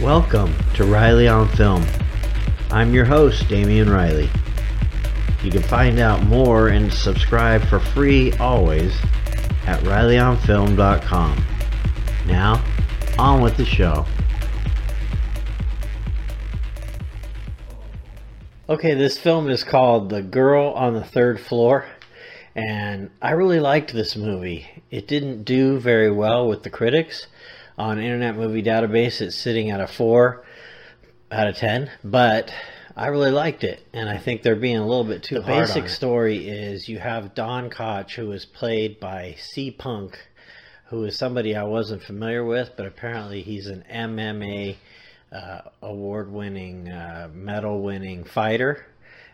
Welcome to Riley on Film. I'm your host, Damian Riley. You can find out more and subscribe for free always at RileyOnFilm.com. Now, on with the show. Okay, this film is called The Girl on the Third Floor, and I really liked this movie. It didn't do very well with the critics. On Internet Movie Database, it's sitting at a 4 out of 10, but I really liked it, and I think they're being a little bit too the hard. The basic story is you have Don Koch, who is played by C Punk, who is somebody I wasn't familiar with, but apparently he's an MMA uh, award-winning, uh, medal-winning fighter.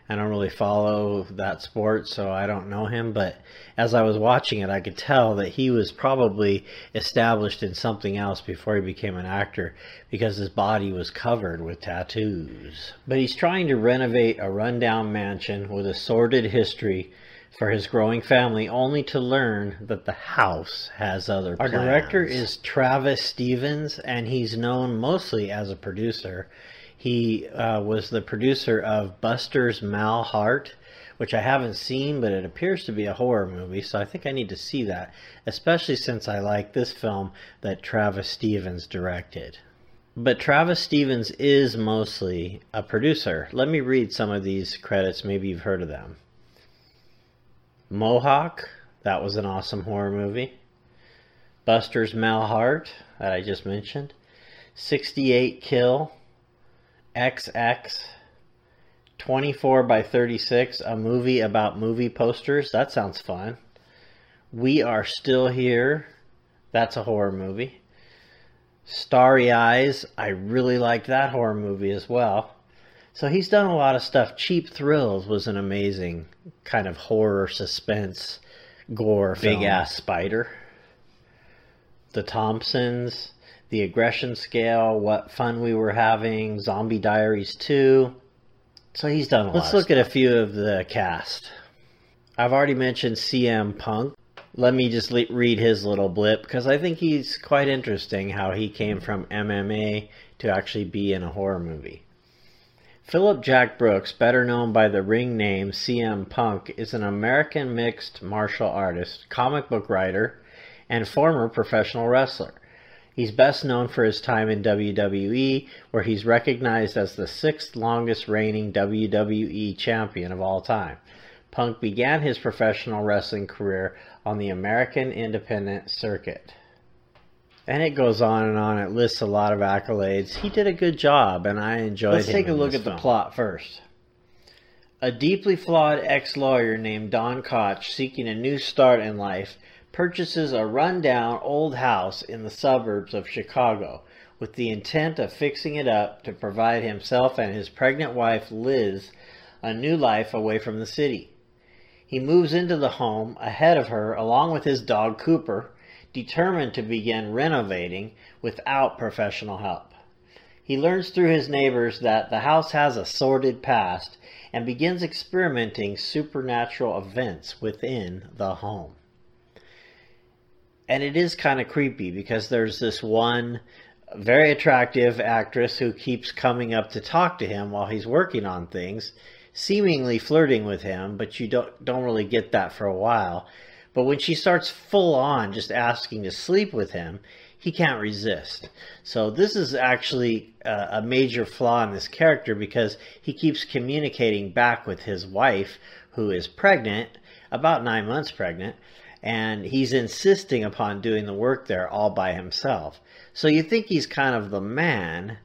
I don't really follow that sport, so I don't know him. But as I was watching it, I could tell that he was probably established in something else before he became an actor because his body was covered with tattoos. But he's trying to renovate a rundown mansion with a sordid history for his growing family, only to learn that the house has other plans. Our director is Travis Stevens, and he's known mostly as a producer. He uh, was the producer of Buster's Mal Heart, which I haven't seen, but it appears to be a horror movie, so I think I need to see that, especially since I like this film that Travis Stevens directed. But Travis Stevens is mostly a producer. Let me read some of these credits, maybe you've heard of them. Mohawk, that was an awesome horror movie. Buster's Mal Heart, that I just mentioned. 68 Kill. XX. 24 by 36, a movie about movie posters. That sounds fun. We Are Still Here. That's a horror movie. Starry Eyes. I really liked that horror movie as well. So he's done a lot of stuff. Cheap Thrills was an amazing kind of horror suspense gore big ass spider. The Thompsons, The Aggression Scale, What Fun We Were Having, Zombie Diaries 2. So he's done a Let's look at a few of the cast. I've already mentioned CM Punk. Let me just le- read his little blip because I think he's quite interesting how he came from MMA to actually be in a horror movie. Philip Jack Brooks, better known by the ring name CM Punk, is an American mixed martial artist, comic book writer, and former professional wrestler. He's best known for his time in WWE, where he's recognized as the sixth longest reigning WWE champion of all time. Punk began his professional wrestling career on the American Independent Circuit. And it goes on and on. It lists a lot of accolades. He did a good job, and I enjoyed it. Let's take a look at film. the plot first. A deeply flawed ex lawyer named Don Koch, seeking a new start in life, purchases a rundown old house in the suburbs of Chicago with the intent of fixing it up to provide himself and his pregnant wife Liz a new life away from the city. He moves into the home ahead of her along with his dog Cooper determined to begin renovating without professional help. He learns through his neighbors that the house has a sordid past and begins experimenting supernatural events within the home. And it is kind of creepy because there's this one very attractive actress who keeps coming up to talk to him while he's working on things, seemingly flirting with him, but you don't don't really get that for a while. But when she starts full on just asking to sleep with him, he can't resist. So this is actually a, a, major flaw in this character because he keeps communicating back with his wife, who is pregnant, about nine months pregnant, and he's insisting upon doing the work there all by himself. So you think he's kind of the man,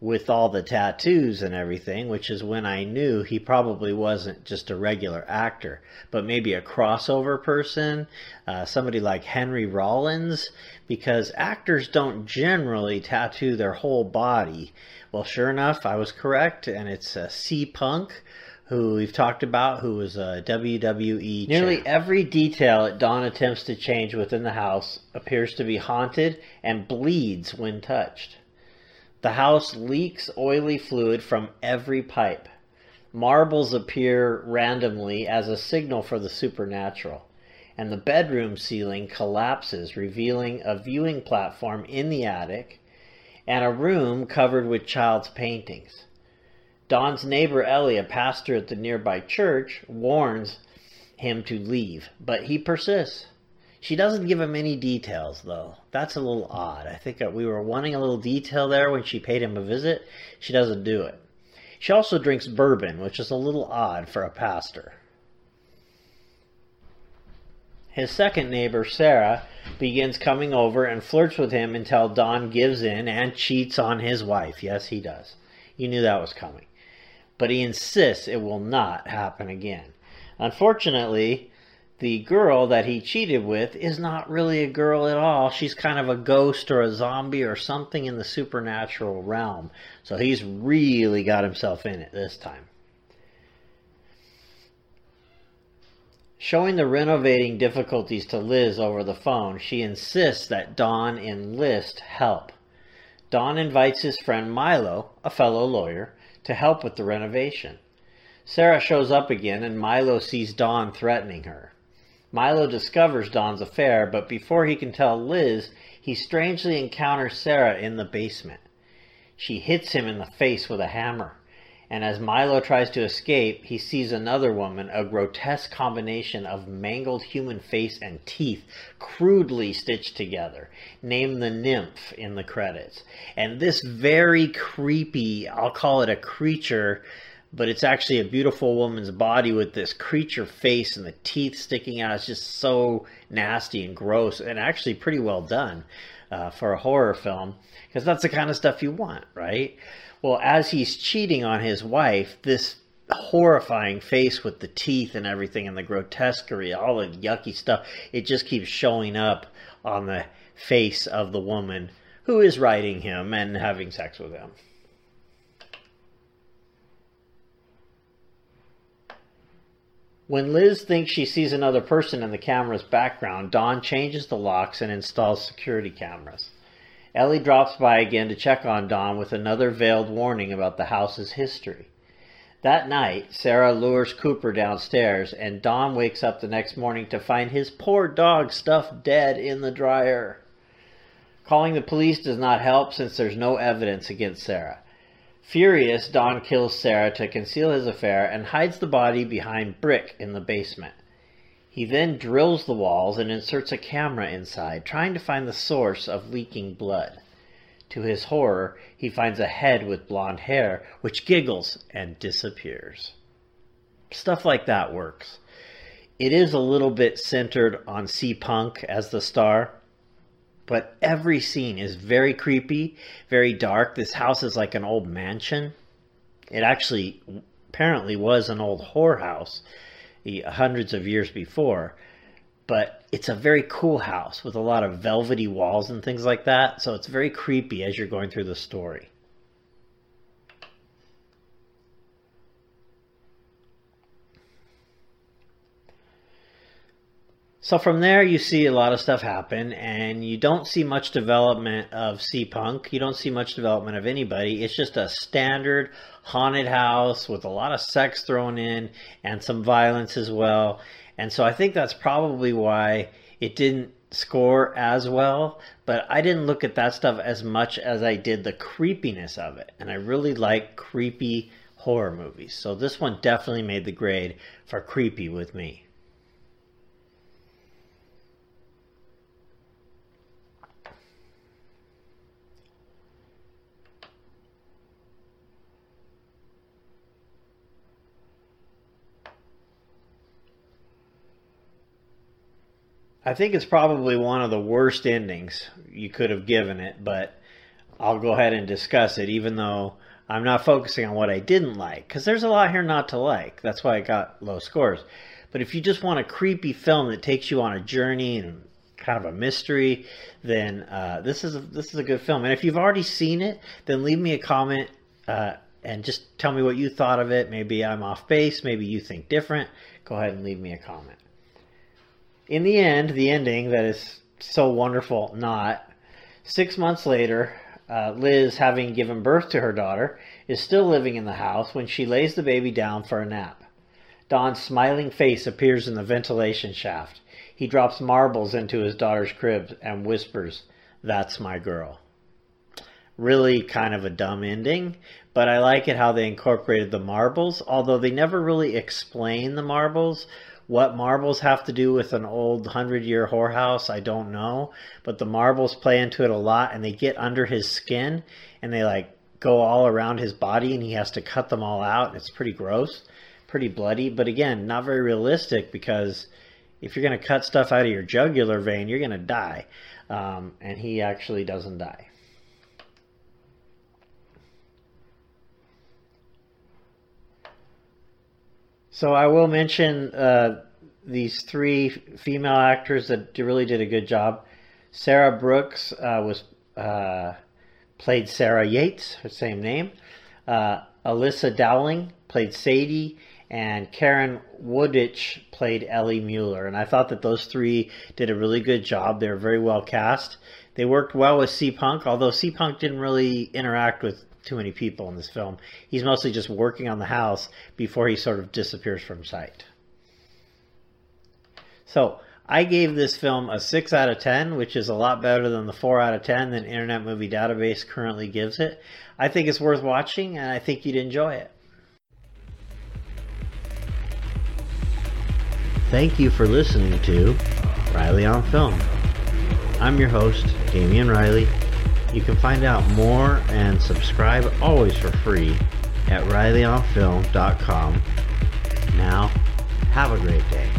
with all the tattoos and everything, which is when I knew he probably wasn't just a regular actor, but maybe a crossover person, uh, somebody like Henry Rollins, because actors don't generally tattoo their whole body. Well, sure enough, I was correct, and it's uh, C Punk. Who we've talked about, who was a WWE. Nearly champ. every detail that Don attempts to change within the house appears to be haunted and bleeds when touched. The house leaks oily fluid from every pipe. Marbles appear randomly as a signal for the supernatural, and the bedroom ceiling collapses, revealing a viewing platform in the attic and a room covered with child's paintings. Don's neighbor Ellie, a pastor at the nearby church, warns him to leave, but he persists. She doesn't give him any details, though. That's a little odd. I think we were wanting a little detail there when she paid him a visit. She doesn't do it. She also drinks bourbon, which is a little odd for a pastor. His second neighbor, Sarah, begins coming over and flirts with him until Don gives in and cheats on his wife. Yes, he does. You knew that was coming. But he insists it will not happen again. Unfortunately, the girl that he cheated with is not really a girl at all. She's kind of a ghost or a zombie or something in the supernatural realm. So he's really got himself in it this time. Showing the renovating difficulties to Liz over the phone, she insists that Don enlist help. Don invites his friend Milo, a fellow lawyer, to help with the renovation. Sarah shows up again and Milo sees Don threatening her. Milo discovers Don's affair, but before he can tell Liz, he strangely encounters Sarah in the basement. She hits him in the face with a hammer, and as Milo tries to escape, he sees another woman, a grotesque combination of mangled human face and teeth, crudely stitched together, named the nymph in the credits. And this very creepy, I'll call it a creature, but it's actually a beautiful woman's body with this creature face and the teeth sticking out. It's just so nasty and gross and actually pretty well done uh, for a horror film because that's the kind of stuff you want, right? Well, as he's cheating on his wife, this horrifying face with the teeth and everything and the grotesquerie, all the yucky stuff, it just keeps showing up on the face of the woman who is writing him and having sex with him. When Liz thinks she sees another person in the camera's background, Don changes the locks and installs security cameras. Ellie drops by again to check on Don with another veiled warning about the house's history. That night, Sarah lures Cooper downstairs, and Don wakes up the next morning to find his poor dog stuffed dead in the dryer. Calling the police does not help since there's no evidence against Sarah. Furious, Don kills Sarah to conceal his affair and hides the body behind brick in the basement. He then drills the walls and inserts a camera inside, trying to find the source of leaking blood. To his horror, he finds a head with blonde hair, which giggles and disappears. Stuff like that works. It is a little bit centered on C Punk as the star, but every scene is very creepy, very dark. This house is like an old mansion. It actually apparently was an old whorehouse hundreds of years before, but it's a very cool house with a lot of velvety walls and things like that. So it's very creepy as you're going through the story. So from there, you see a lot of stuff happen, and you don't see much development of C Punk. You don't see much development of anybody. It's just a standard haunted house with a lot of sex thrown in and some violence as well. And so I think that's probably why it didn't score as well. But I didn't look at that stuff as much as I did the creepiness of it. And I really like creepy horror movies. So this one definitely made the grade for creepy with me. I think it's probably one of the worst endings you could have given it, but I'll go ahead and discuss it, even though I'm not focusing on what I didn't like, because there's a lot here not to like. That's why I got low scores. But if you just want a creepy film that takes you on a journey and kind of a mystery, then uh, this is a, this is a good film. And if you've already seen it, then leave me a comment uh, and just tell me what you thought of it. Maybe I'm off base. Maybe you think different. Go ahead and leave me a comment in the end, the ending that is so wonderful, not six months later, uh, Liz, having given birth to her daughter, is still living in the house when she lays the baby down for a nap. Don's smiling face appears in the ventilation shaft. He drops marbles into his daughter's crib and whispers, That's my girl. really kind of a dumb ending. But I like it how they incorporated the marbles, although they never really explain the marbles. What marbles have to do with an old hundred year whorehouse, I don't know. But the marbles play into it a lot and they get under his skin and they like go all around his body and he has to cut them all out. It's pretty gross, pretty bloody, but again, not very realistic because if you're going to cut stuff out of your jugular vein, you're going to die. Um, and he actually doesn't die. So I will mention uh, these three female actors that really did a good job. Sarah Brooks uh, was uh, played Sarah Yates, her same name. Uh, Elissa Dowling played Sadie, and Karen Woditsch played Ellie Mueller. And I thought that those three did a really good job. They were very well cast. They worked well with C Punk, although C Punk didn't really interact with too many people in this film. He's mostly just working on the house before he sort of disappears from sight. So, I gave this film a 6 out of 10, which is a lot better than the 4 out of 10 that Internet Movie Database currently gives it. I think it's worth watching, and I think you'd enjoy it. Thank you for listening to Riley on Film. I'm your host, Damian Riley. You can find out more and subscribe always for free at rileyonfilm.com. Now, have a great day.